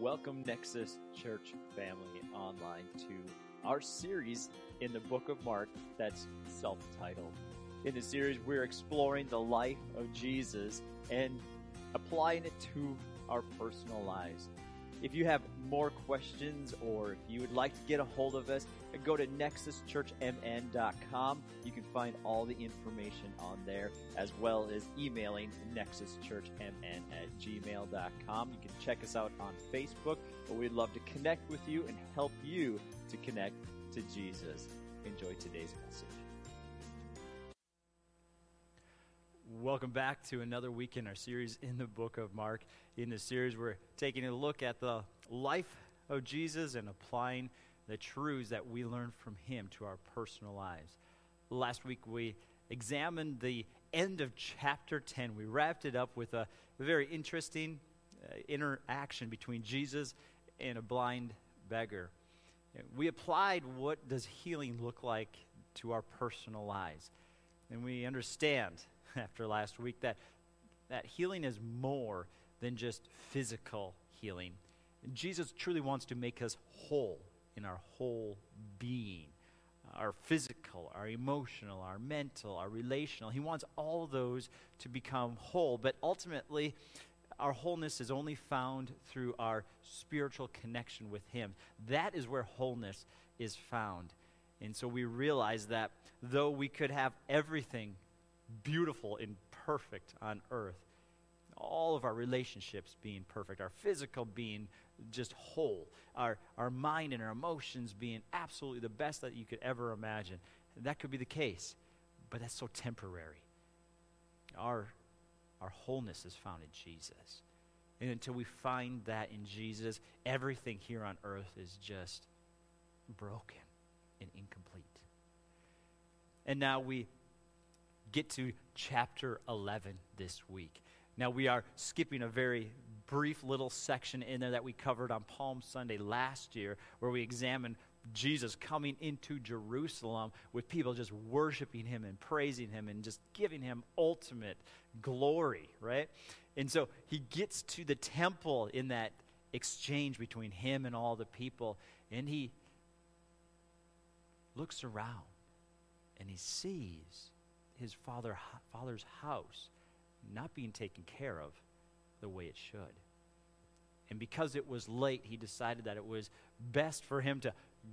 welcome Nexus Church family online to our series in the book of Mark that's self titled. In the series, we're exploring the life of Jesus and applying it to our personal lives. If you have more questions or if you would like to get a hold of us, go to nexuschurchmn.com. You can find all the information on there as well as emailing nexuschurchmn at gmail.com. You can check us out on Facebook, but we'd love to connect with you and help you to connect to Jesus. Enjoy today's message. Welcome back to another week in our series in the book of Mark. In this series, we're taking a look at the life of Jesus and applying the truths that we learn from him to our personal lives. Last week, we examined the end of chapter 10. We wrapped it up with a very interesting uh, interaction between Jesus and a blind beggar. We applied what does healing look like to our personal lives. And we understand after last week that, that healing is more than just physical healing. Jesus truly wants to make us whole in our whole being our physical, our emotional, our mental, our relational. He wants all those to become whole. But ultimately, our wholeness is only found through our spiritual connection with Him. That is where wholeness is found. And so we realize that though we could have everything beautiful and perfect on earth. All of our relationships being perfect, our physical being just whole, our, our mind and our emotions being absolutely the best that you could ever imagine. That could be the case, but that's so temporary. Our, our wholeness is found in Jesus. And until we find that in Jesus, everything here on earth is just broken and incomplete. And now we get to chapter 11 this week. Now, we are skipping a very brief little section in there that we covered on Palm Sunday last year, where we examined Jesus coming into Jerusalem with people just worshiping him and praising him and just giving him ultimate glory, right? And so he gets to the temple in that exchange between him and all the people, and he looks around and he sees his father, father's house not being taken care of the way it should. And because it was late, he decided that it was best for him to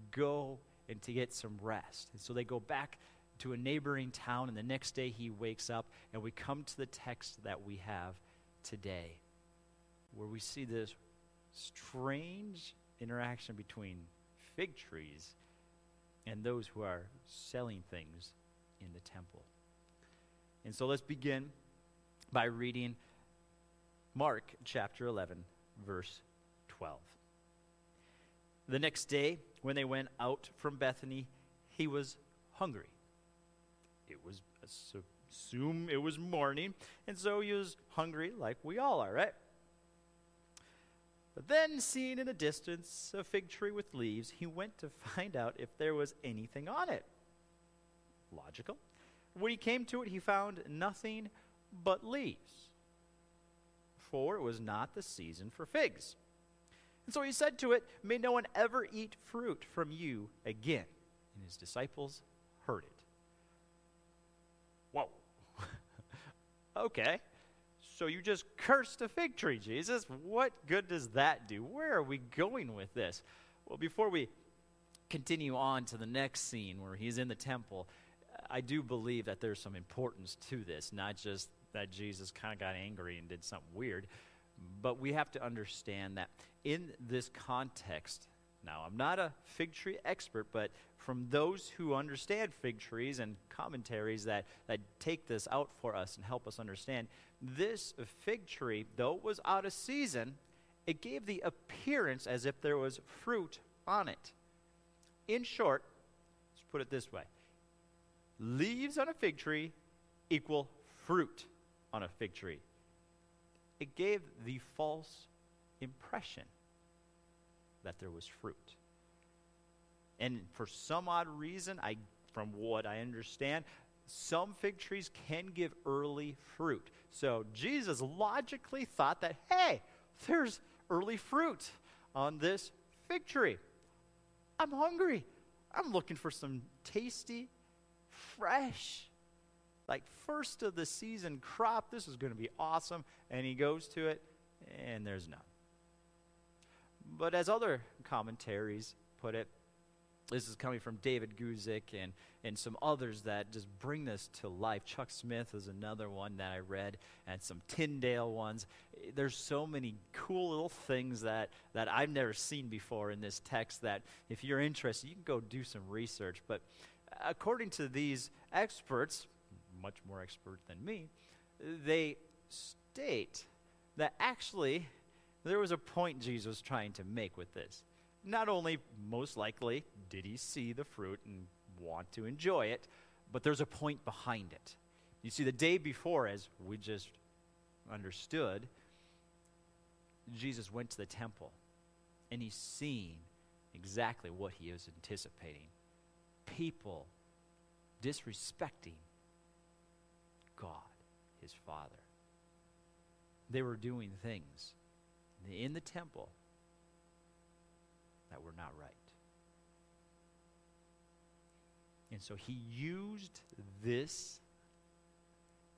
go and to get some rest. And so they go back to a neighboring town, and the next day he wakes up, and we come to the text that we have today, where we see this strange interaction between fig trees and those who are selling things in the temple. And so let's begin by reading Mark chapter 11, verse 12. The next day, when they went out from Bethany, he was hungry. It was, uh, assume it was morning, and so he was hungry like we all are, right? But then, seeing in the distance a fig tree with leaves, he went to find out if there was anything on it. Logical. When he came to it, he found nothing but leaves, for it was not the season for figs. And so he said to it, May no one ever eat fruit from you again. And his disciples heard it. Whoa. okay. So you just cursed a fig tree, Jesus. What good does that do? Where are we going with this? Well, before we continue on to the next scene where he's in the temple, I do believe that there's some importance to this, not just that Jesus kind of got angry and did something weird, but we have to understand that in this context, now, I'm not a fig tree expert, but from those who understand fig trees and commentaries that, that take this out for us and help us understand, this fig tree, though it was out of season, it gave the appearance as if there was fruit on it. In short, let's put it this way leaves on a fig tree equal fruit on a fig tree. It gave the false impression that there was fruit. And for some odd reason, I, from what I understand, some fig trees can give early fruit. So Jesus logically thought that, hey, there's early fruit on this fig tree. I'm hungry. I'm looking for some tasty, fresh, like first of the season crop. This is going to be awesome. And he goes to it, and there's none. But as other commentaries put it, this is coming from David Guzik and, and some others that just bring this to life. Chuck Smith is another one that I read, and some Tyndale ones. There's so many cool little things that, that I've never seen before in this text that if you're interested, you can go do some research. But according to these experts, much more expert than me, they state that actually there was a point Jesus was trying to make with this. Not only, most likely, did he see the fruit and want to enjoy it, but there's a point behind it. You see, the day before, as we just understood, Jesus went to the temple and he's seen exactly what he was anticipating people disrespecting God, his Father. They were doing things in the temple that were not right. And so he used this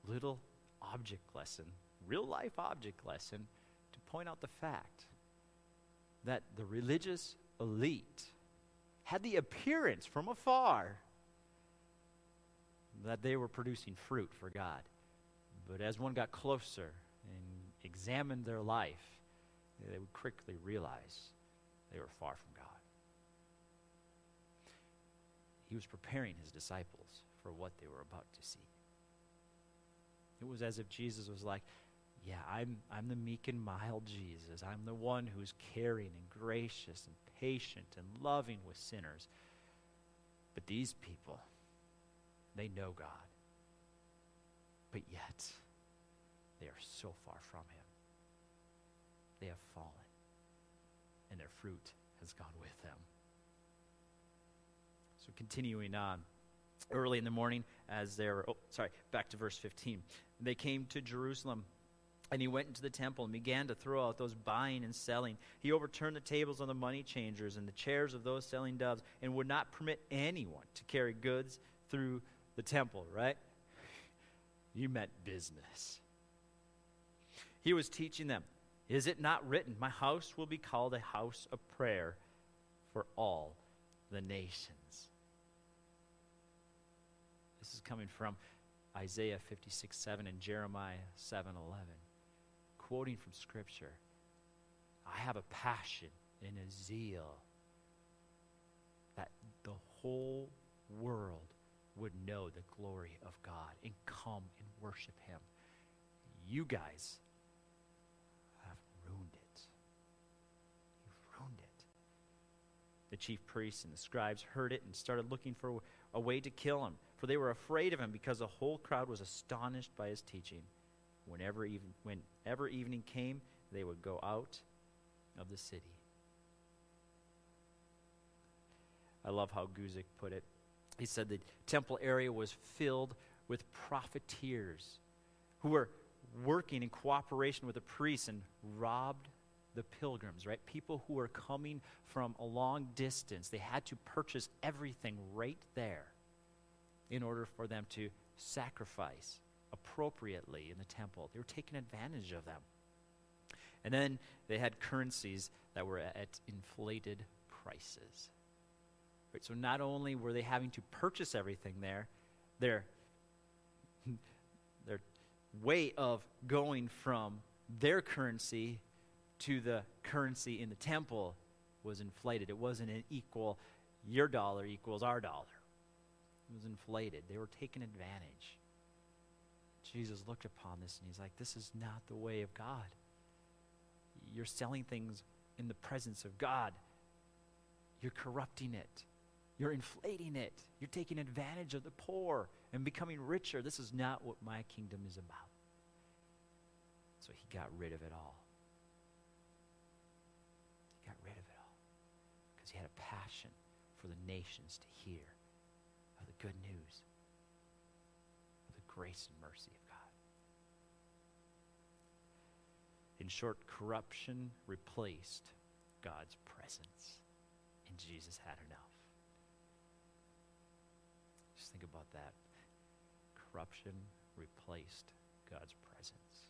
little object lesson, real life object lesson, to point out the fact that the religious elite had the appearance from afar that they were producing fruit for God. But as one got closer and examined their life, they would quickly realize they were far from God. He was preparing his disciples for what they were about to see. It was as if Jesus was like, Yeah, I'm, I'm the meek and mild Jesus. I'm the one who's caring and gracious and patient and loving with sinners. But these people, they know God. But yet, they are so far from Him. They have fallen, and their fruit has gone with them. So, continuing on, early in the morning, as they were, oh, sorry, back to verse 15. They came to Jerusalem. And he went into the temple and began to throw out those buying and selling. He overturned the tables of the money changers and the chairs of those selling doves and would not permit anyone to carry goods through the temple, right? You meant business. He was teaching them Is it not written, My house will be called a house of prayer for all the nations? This is coming from Isaiah 56 7 and Jeremiah 7 11. Quoting from Scripture I have a passion and a zeal that the whole world would know the glory of God and come and worship Him. You guys have ruined it. You've ruined it. The chief priests and the scribes heard it and started looking for a way to kill him, for they were afraid of him because the whole crowd was astonished by his teaching. Whenever, even, whenever evening came, they would go out of the city. I love how Guzik put it he said the temple area was filled with profiteers who were working in cooperation with the priests and robbed the pilgrims, right? People who were coming from a long distance. They had to purchase everything right there in order for them to sacrifice appropriately in the temple. They were taking advantage of them. And then they had currencies that were at inflated prices. Right? So not only were they having to purchase everything there, their, their way of going from their currency to the currency in the temple was inflated. It wasn't an equal, your dollar equals our dollar. It was inflated. They were taking advantage. Jesus looked upon this and he's like, This is not the way of God. You're selling things in the presence of God, you're corrupting it. You're inflating it. You're taking advantage of the poor and becoming richer. This is not what my kingdom is about. So he got rid of it all. He got rid of it all because he had a passion for the nations to hear of the good news of the grace and mercy of God. In short, corruption replaced God's presence. And Jesus had enough. Think about that. Corruption replaced God's presence.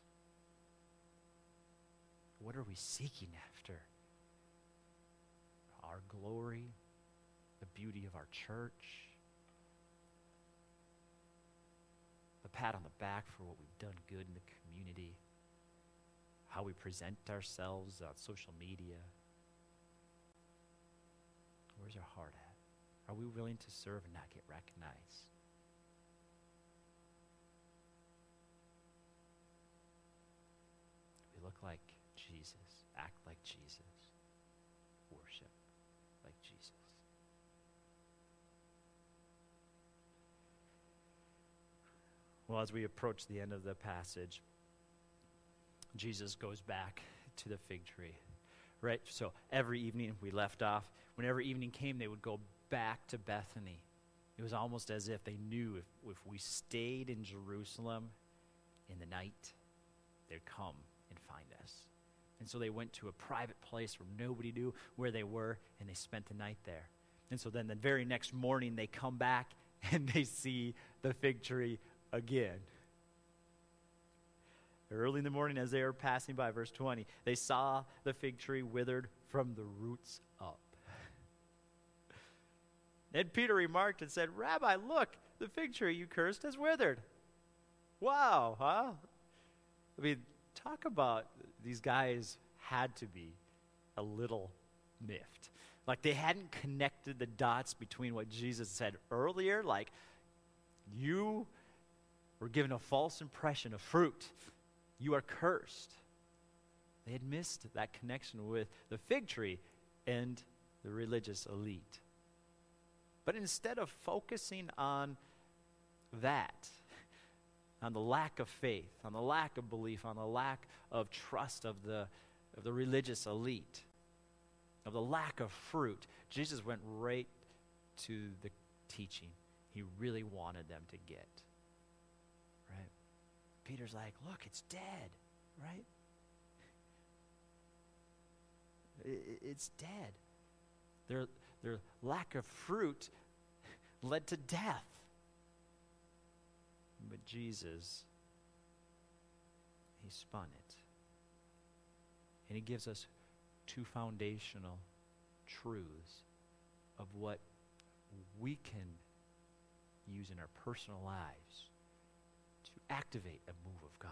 What are we seeking after? Our glory, the beauty of our church, the pat on the back for what we've done good in the community, how we present ourselves on social media. Where's our heart at? Are we willing to serve and not get recognized? We look like Jesus, act like Jesus, worship like Jesus. Well, as we approach the end of the passage, Jesus goes back to the fig tree. Right? So every evening we left off, whenever evening came, they would go back to Bethany. It was almost as if they knew if, if we stayed in Jerusalem in the night, they'd come and find us. And so they went to a private place where nobody knew where they were, and they spent the night there. And so then the very next morning, they come back and they see the fig tree again. Early in the morning, as they were passing by, verse 20, they saw the fig tree withered from the roots up. And Peter remarked and said, Rabbi, look, the fig tree you cursed has withered. Wow, huh? I mean, talk about these guys had to be a little miffed. Like they hadn't connected the dots between what Jesus said earlier, like, you were given a false impression of fruit you are cursed. They had missed that connection with the fig tree and the religious elite. But instead of focusing on that, on the lack of faith, on the lack of belief, on the lack of trust of the, of the religious elite, of the lack of fruit, Jesus went right to the teaching he really wanted them to get. Right? Peter's like, look, it's dead, right? It's dead. Their, their lack of fruit led to death. But Jesus, He spun it. And He gives us two foundational truths of what we can use in our personal lives to activate a move of God.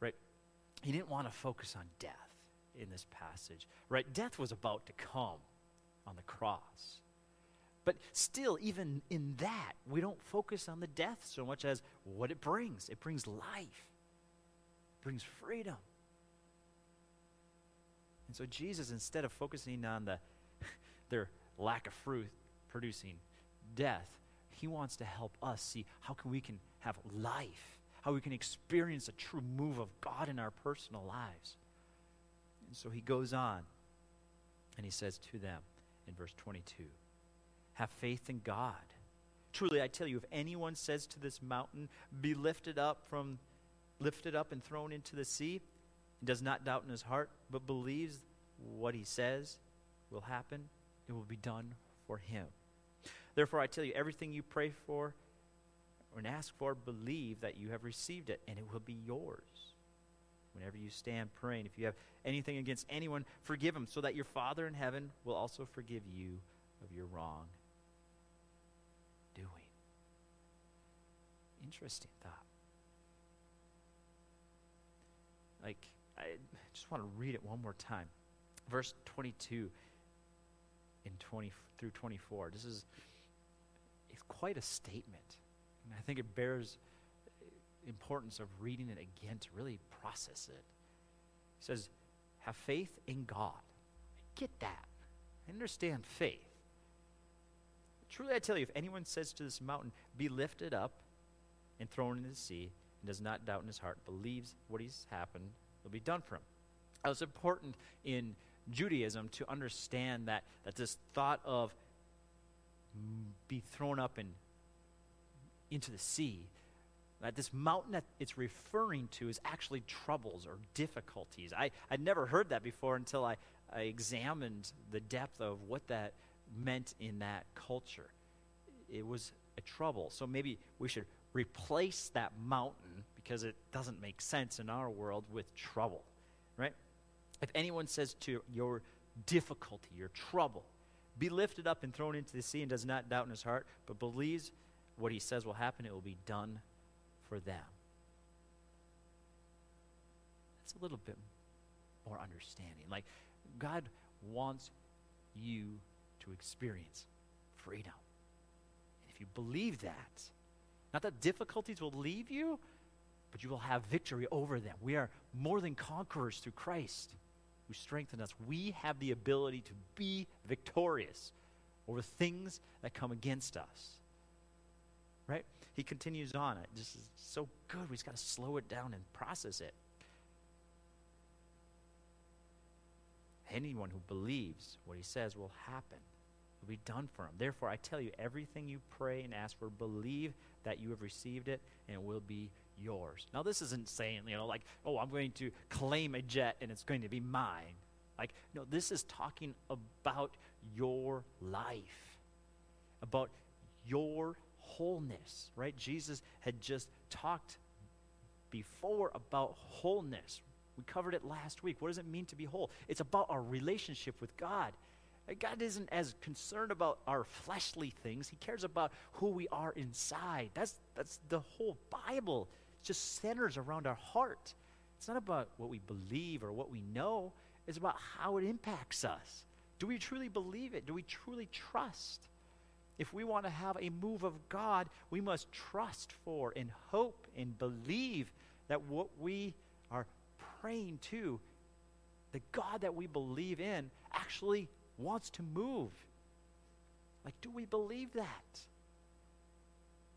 Right? He didn't want to focus on death in this passage. Right? Death was about to come on the cross. But still, even in that, we don't focus on the death so much as what it brings. It brings life, it brings freedom. And so Jesus, instead of focusing on the, their lack of fruit producing death, he wants to help us see how can we can have life, how we can experience a true move of God in our personal lives. And so he goes on and he says to them in verse 22 Have faith in God. Truly, I tell you, if anyone says to this mountain, Be lifted up from lifted up and thrown into the sea, and does not doubt in his heart, but believes what he says will happen, it will be done for him. Therefore, I tell you, everything you pray for and ask for, believe that you have received it, and it will be yours. Whenever you stand praying, if you have anything against anyone, forgive them, so that your Father in heaven will also forgive you of your wrong doing. Interesting thought. Like, I just want to read it one more time. Verse 22 and 20 through 24. This is it's quite a statement. And I think it bears importance of reading it again to really process it. He says, have faith in God. Get that. Understand faith. Truly I tell you, if anyone says to this mountain, be lifted up and thrown into the sea, and does not doubt in his heart, believes what he's happened will be done for him. It was important in Judaism to understand that, that this thought of mm, be thrown up and into the sea. That this mountain that it's referring to is actually troubles or difficulties. I, I'd never heard that before until I, uh, examined the depth of what that meant in that culture. It was a trouble. So maybe we should replace that mountain because it doesn't make sense in our world with trouble, right? If anyone says to your difficulty, your trouble, be lifted up and thrown into the sea and does not doubt in his heart, but believes what he says will happen, it will be done for them. That's a little bit more understanding. Like, God wants you to experience freedom. And if you believe that, not that difficulties will leave you, but you will have victory over them. We are more than conquerors through Christ who strengthened us. We have the ability to be victorious over things that come against us. Right? He continues on. It just is so good. We just got to slow it down and process it. Anyone who believes what he says will happen, will be done for him. Therefore, I tell you, everything you pray and ask for, believe that you have received it, and it will be yours. Now, this isn't saying, you know, like, oh, I'm going to claim a jet and it's going to be mine. Like, no, this is talking about your life, about your wholeness, right? Jesus had just talked before about wholeness. We covered it last week. What does it mean to be whole? It's about our relationship with God. God isn't as concerned about our fleshly things. He cares about who we are inside. That's, that's the whole Bible. It just centers around our heart. It's not about what we believe or what we know, it's about how it impacts us. Do we truly believe it? Do we truly trust? If we want to have a move of God, we must trust for and hope and believe that what we are praying to, the God that we believe in, actually wants to move. Like, do we believe that?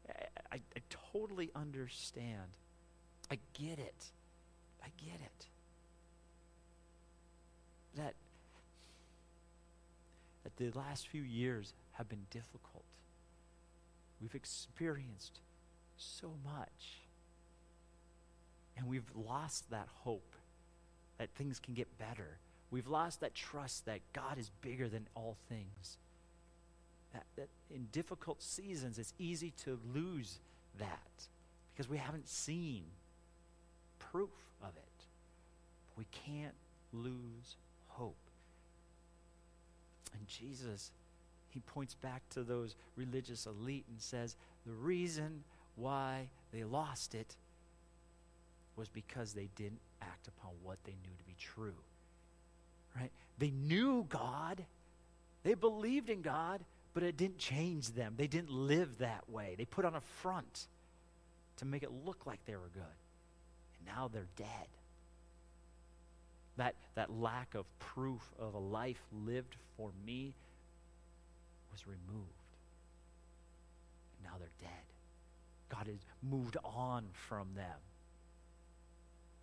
I, I, I totally understand. I get it. I get it. That, that the last few years have been difficult. We've experienced so much. And we've lost that hope that things can get better. We've lost that trust that God is bigger than all things. That, that in difficult seasons, it's easy to lose that because we haven't seen proof of it. But we can't lose hope. And Jesus, he points back to those religious elite and says, the reason why they lost it was because they didn't act upon what they knew to be true. Right? They knew God, they believed in God, but it didn't change them. They didn't live that way. They put on a front to make it look like they were good. And now they're dead. That, that lack of proof of a life lived for me was removed. And now they're dead. God has moved on from them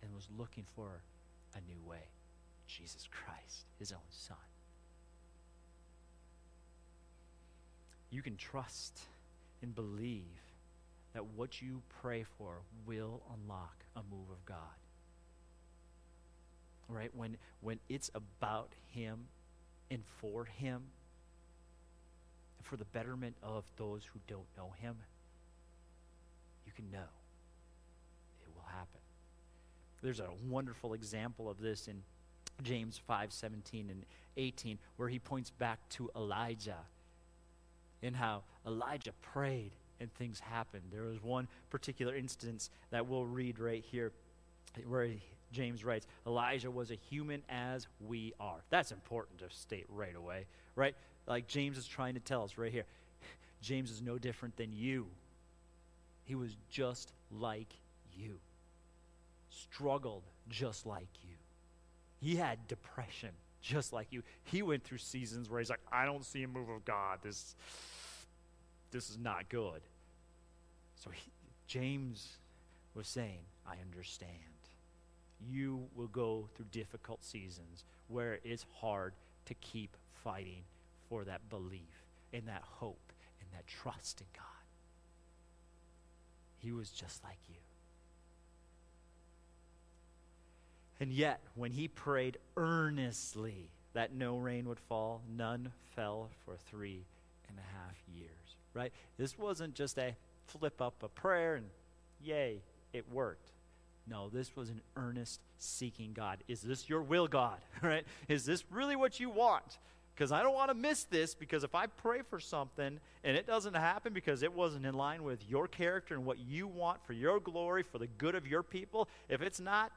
and was looking for a new way Jesus Christ, his own Son. You can trust and believe that what you pray for will unlock a move of God. Right? When, when it's about Him and for Him, for the betterment of those who don't know Him, you can know it will happen. There's a wonderful example of this in James 5 17 and 18, where he points back to Elijah and how Elijah prayed and things happened. There was one particular instance that we'll read right here where James writes, Elijah was a human as we are. That's important to state right away, right? Like James is trying to tell us right here. James is no different than you. He was just like you, struggled just like you. He had depression just like you. He went through seasons where he's like, I don't see a move of God. This, this is not good. So he, James was saying, I understand. You will go through difficult seasons where it's hard to keep fighting for that belief and that hope and that trust in God. He was just like you. And yet, when he prayed earnestly that no rain would fall. None fell for three and a half years, right? This wasn't just a flip up a prayer and yay, it worked. No, this was an earnest seeking God. Is this your will, God? Right? Is this really what you want? Because I don't want to miss this because if I pray for something and it doesn't happen because it wasn't in line with your character and what you want for your glory, for the good of your people, if it's not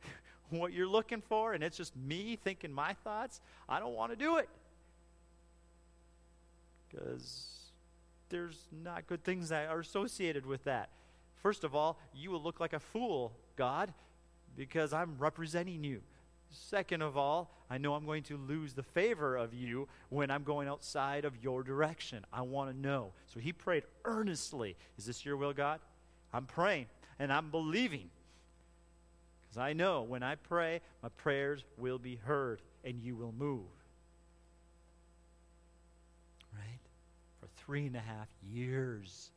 what you're looking for and it's just me thinking my thoughts, I don't want to do it. Because there's not good things that are associated with that. First of all, you will look like a fool, God, because I'm representing you. Second of all, I know I'm going to lose the favor of you when I'm going outside of your direction. I want to know. So he prayed earnestly Is this your will, God? I'm praying and I'm believing. Because I know when I pray, my prayers will be heard and you will move. Right? For three and a half years,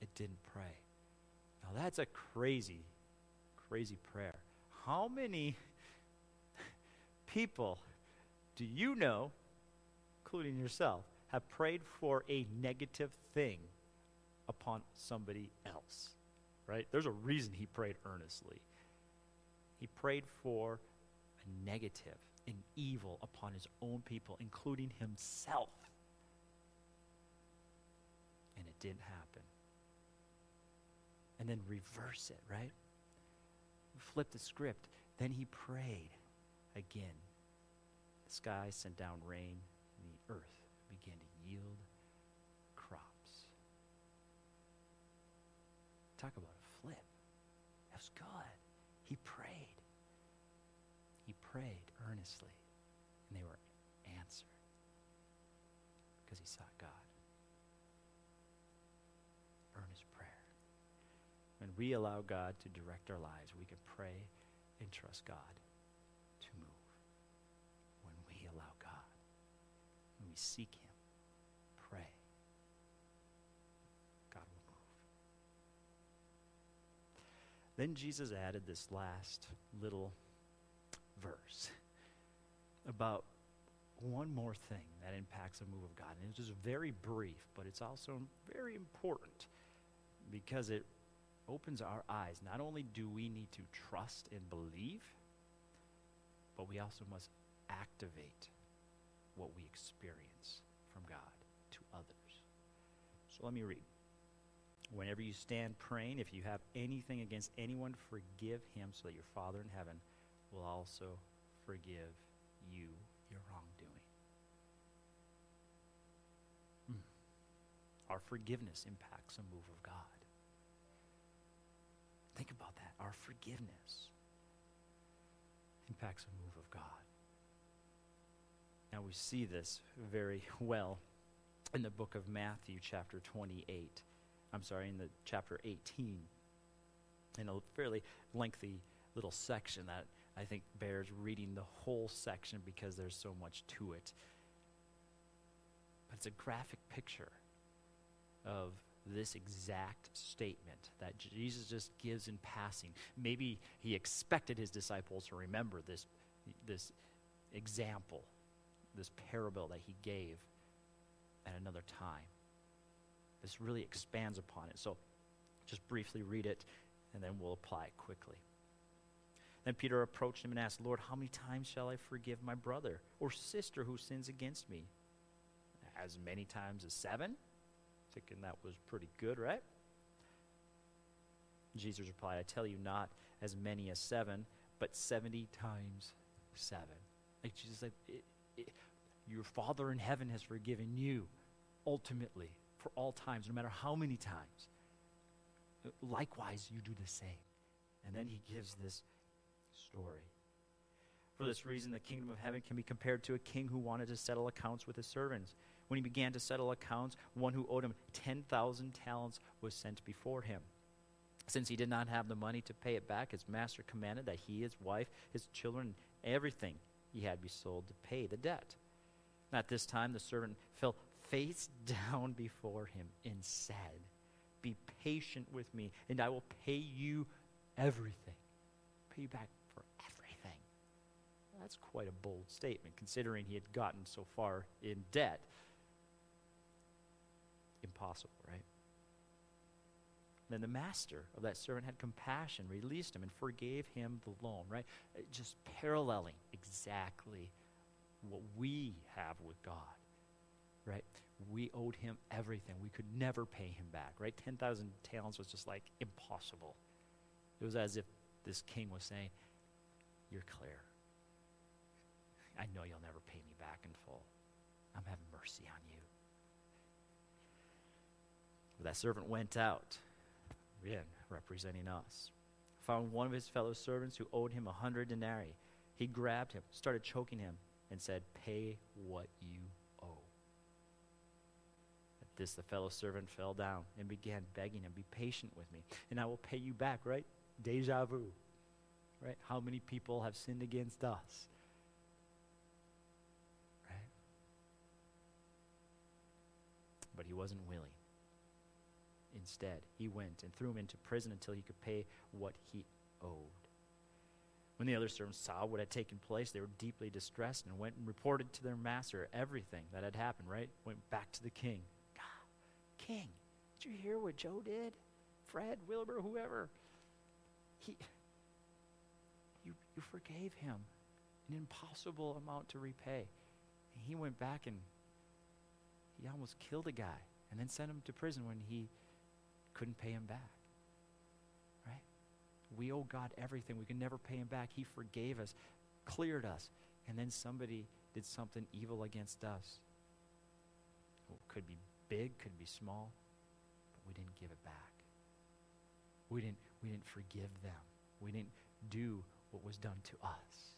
it didn't pray. Now that's a crazy, crazy prayer. How many people do you know, including yourself, have prayed for a negative thing upon somebody else? Right? There's a reason he prayed earnestly. He prayed for a negative, an evil upon his own people, including himself. And it didn't happen. And then reverse it, right? Flip the script. Then he prayed again. Sky sent down rain, and the earth began to yield crops. Talk about a flip. That was good. He prayed. He prayed earnestly, and they were answered because he sought God. Earnest prayer. When we allow God to direct our lives, we can pray and trust God we seek Him, pray, God will move. Then Jesus added this last little verse about one more thing that impacts the move of God. And it's just very brief, but it's also very important because it opens our eyes. Not only do we need to trust and believe, but we also must activate what we experience from God to others. So let me read. Whenever you stand praying, if you have anything against anyone, forgive him so that your Father in heaven will also forgive you your wrongdoing. Hmm. Our forgiveness impacts a move of God. Think about that. Our forgiveness impacts a move of God. Now we see this very well in the book of Matthew, chapter 28. I'm sorry, in the chapter 18, in a fairly lengthy little section that I think bears reading the whole section because there's so much to it. But it's a graphic picture of this exact statement that Jesus just gives in passing. Maybe he expected his disciples to remember this, this example this parable that he gave at another time. This really expands upon it. So just briefly read it, and then we'll apply it quickly. Then Peter approached him and asked, Lord, how many times shall I forgive my brother or sister who sins against me? As many times as seven? Thinking that was pretty good, right? Jesus replied, I tell you, not as many as seven, but 70 times seven. Like Jesus said, it, your Father in heaven has forgiven you ultimately for all times, no matter how many times. Likewise, you do the same. And then he gives this story. For this reason, the kingdom of heaven can be compared to a king who wanted to settle accounts with his servants. When he began to settle accounts, one who owed him 10,000 talents was sent before him. Since he did not have the money to pay it back, his master commanded that he, his wife, his children, everything he had be sold to pay the debt. At this time, the servant fell face down before him and said, Be patient with me, and I will pay you everything. Pay you back for everything. that's quite a bold statement, considering he had gotten so far in debt. Impossible, right? Then the master of that servant had compassion, released him, and forgave him the loan, right? Uh, Just paralleling exactly what we have with God, right? We owed him everything. We could never pay him back, right? 10,000 talents was just like impossible. It was as if this king was saying, You're clear. I know you'll never pay me back in full. I'm having mercy on you. But that servant went out, again, representing us, found one of his fellow servants who owed him a hundred denarii. He grabbed him, started choking him, and said, Pay what you owe. At this, the fellow servant fell down and began begging him, Be patient with me, and I will pay you back, right? Deja vu. Right? How many people have sinned against us? Right? But he wasn't willing. Instead, he went and threw him into prison until he could pay what he owed. When the other servants saw what had taken place, they were deeply distressed and went and reported to their master everything that had happened, right? Went back to the king. God, king, did you hear what Joe did? Fred, Wilbur, whoever. He, you, you forgave him an impossible amount to repay. And he went back and he almost killed a guy and then sent him to prison when he couldn't pay him back. We owe God everything. We can never pay him back. He forgave us, cleared us, and then somebody did something evil against us. It could be big, could be small, but we didn't give it back. We didn't, we didn't forgive them. We didn't do what was done to us.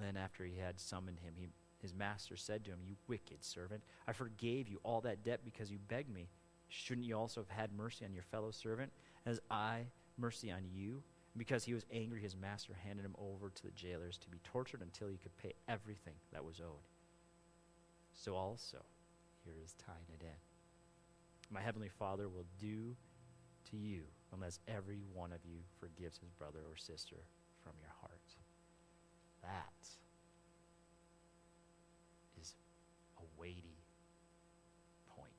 Then, after he had summoned him, he, his master said to him, You wicked servant, I forgave you all that debt because you begged me. Shouldn't you also have had mercy on your fellow servant, as I mercy on you? Because he was angry, his master handed him over to the jailers to be tortured until he could pay everything that was owed. So also, here is tying it in. My heavenly Father will do to you unless every one of you forgives his brother or sister from your heart. That is a weighty point.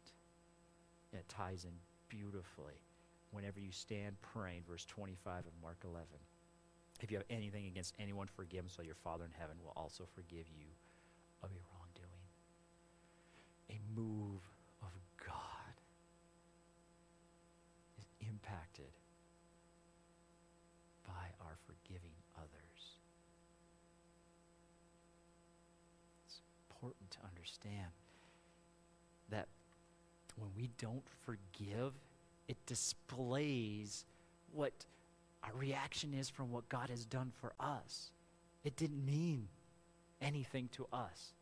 And it ties beautifully whenever you stand praying, verse 25 of Mark 11. If you have anything against anyone, forgive them, so your Father in heaven will also forgive you of your wrongdoing. A move of God is impacted by our forgiving others. It's important to understand we don't forgive, it displays what our reaction is from what God has done for us. It didn't mean anything to us.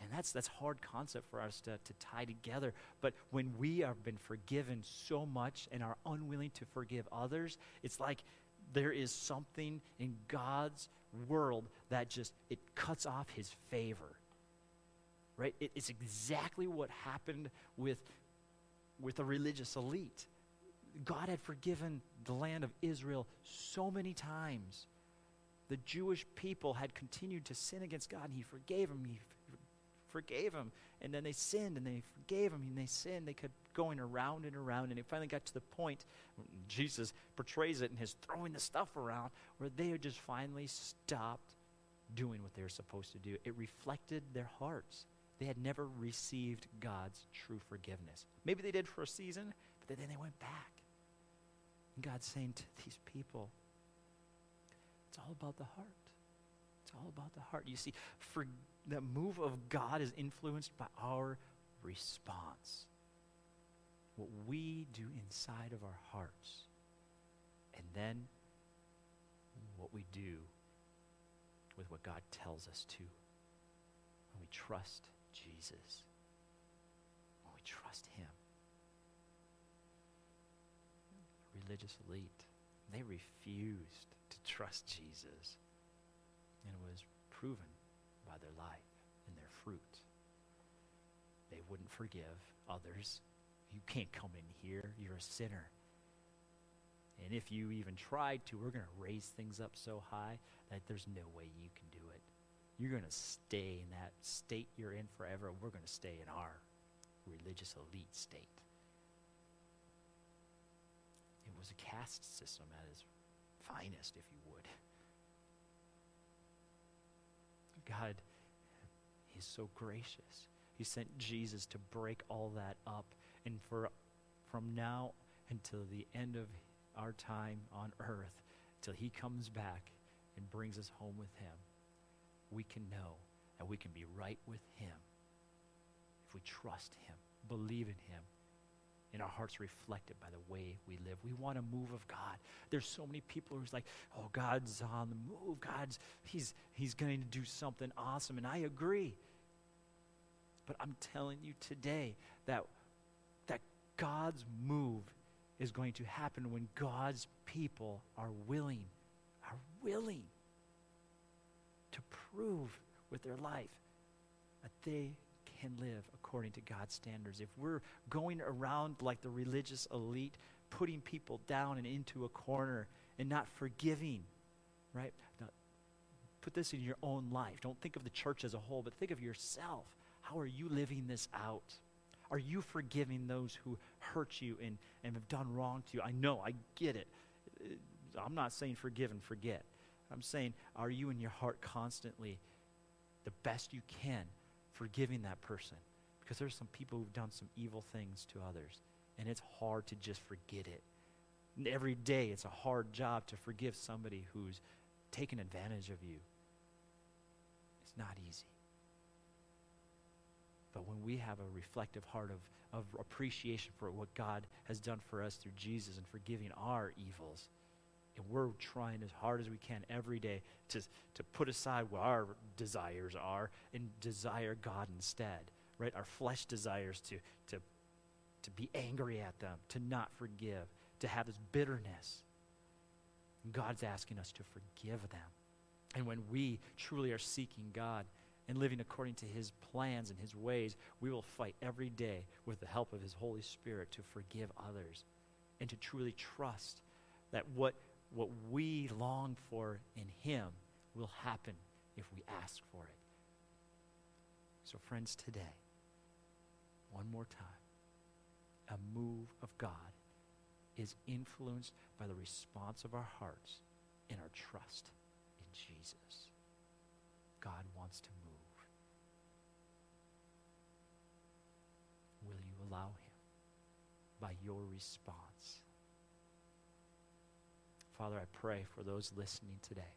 And that's that's hard concept for us to, to tie together. But when we have been forgiven so much and are unwilling to forgive others, it's like there is something in God's world that just it cuts off his favor. Right? It, it's exactly what happened with with the religious elite. God had forgiven the land of Israel so many times. The Jewish people had continued to sin against God, and He forgave them. He forgave them. And then they sinned, and they forgave them, and they sinned. They kept going around and around, and it finally got to the point, Jesus portrays it in his throwing the stuff around, where they had just finally stopped doing what they were supposed to do. It reflected their hearts. They had never received God's true forgiveness. Maybe they did for a season, but then they went back. And God's saying to these people, it's all about the heart. It's all about the heart. You see, for the move of God is influenced by our response. What we do inside of our hearts. And then what we do with what God tells us to. When we trust Jesus. When we trust Him. Religious elite, they refused to trust Jesus. And it was proven by their life and their fruit. They wouldn't forgive others. You can't come in here. You're a sinner. And if you even tried to, we're going to raise things up so high that there's no way you can do it. You're going to stay in that state you're in forever. We're going to stay in our religious elite state. It was a caste system at its finest, if you would. God is so gracious. He sent Jesus to break all that up. And for from now until the end of our time on earth, till he comes back and brings us home with him, we can know that we can be right with him if we trust him, believe in him, and our hearts reflected by the way we live. We want a move of God. There's so many people who's like, "Oh, God's on the move. God's he's he's going to do something awesome." And I agree. But I'm telling you today that that God's move is going to happen when God's people are willing, are willing prove with their life that they can live according to God's standards. If we're going around like the religious elite, putting people down and into a corner and not forgiving, right? Now, put this in your own life. Don't think of the church as a whole, but think of yourself. How are you living this out? Are you forgiving those who hurt you and, and have done wrong to you? I know, I get it. Uh, I'm not saying forgive and forget. I'm saying, are you in your heart constantly the best you can forgiving that person? Because there's some people who've done some evil things to others, and it's hard to just forget it. And every day, it's a hard job to forgive somebody who's taken advantage of you. It's not easy. But when we have a reflective heart of, of appreciation for what God has done for us through Jesus and forgiving our evils, and we're trying as hard as we can every day to, to put aside what our desires are and desire God instead, right? Our flesh desires to, to, to be angry at them, to not forgive, to have this bitterness. And God's asking us to forgive them. And when we truly are seeking God, and living according to his plans and his ways, we will fight every day with the help of his Holy Spirit to forgive others and to truly trust that what, what we long for in him will happen if we ask for it. So, friends, today, one more time, a move of God is influenced by the response of our hearts and our trust in Jesus. God wants to move. Will you allow Him by your response? Father, I pray for those listening today.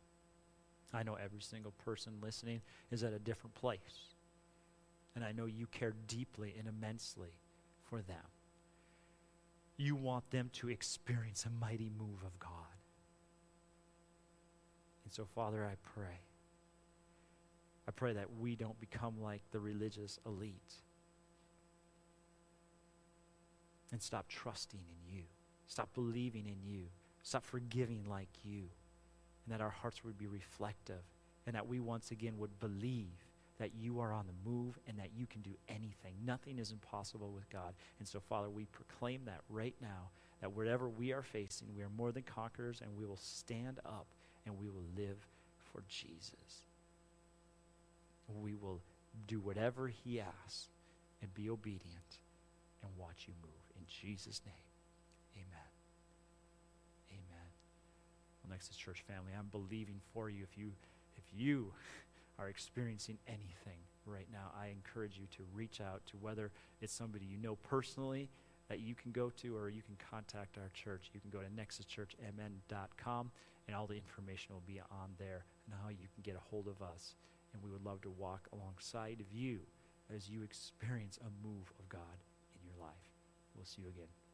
I know every single person listening is at a different place. And I know you care deeply and immensely for them. You want them to experience a mighty move of God. And so, Father, I pray. I pray that we don't become like the religious elite and stop trusting in you. Stop believing in you. Stop forgiving like you. And that our hearts would be reflective and that we once again would believe that you are on the move and that you can do anything. Nothing is impossible with God. And so, Father, we proclaim that right now that wherever we are facing, we are more than conquerors and we will stand up and we will live for Jesus. We will do whatever He asks and be obedient and watch you move. In Jesus' name, Nexus church family. I'm believing for you. If you, if you are experiencing anything right now, I encourage you to reach out to whether it's somebody you know personally that you can go to or you can contact our church. You can go to nexuschurchmn.com and all the information will be on there and how you can get a hold of us. And we would love to walk alongside of you as you experience a move of God in your life. We'll see you again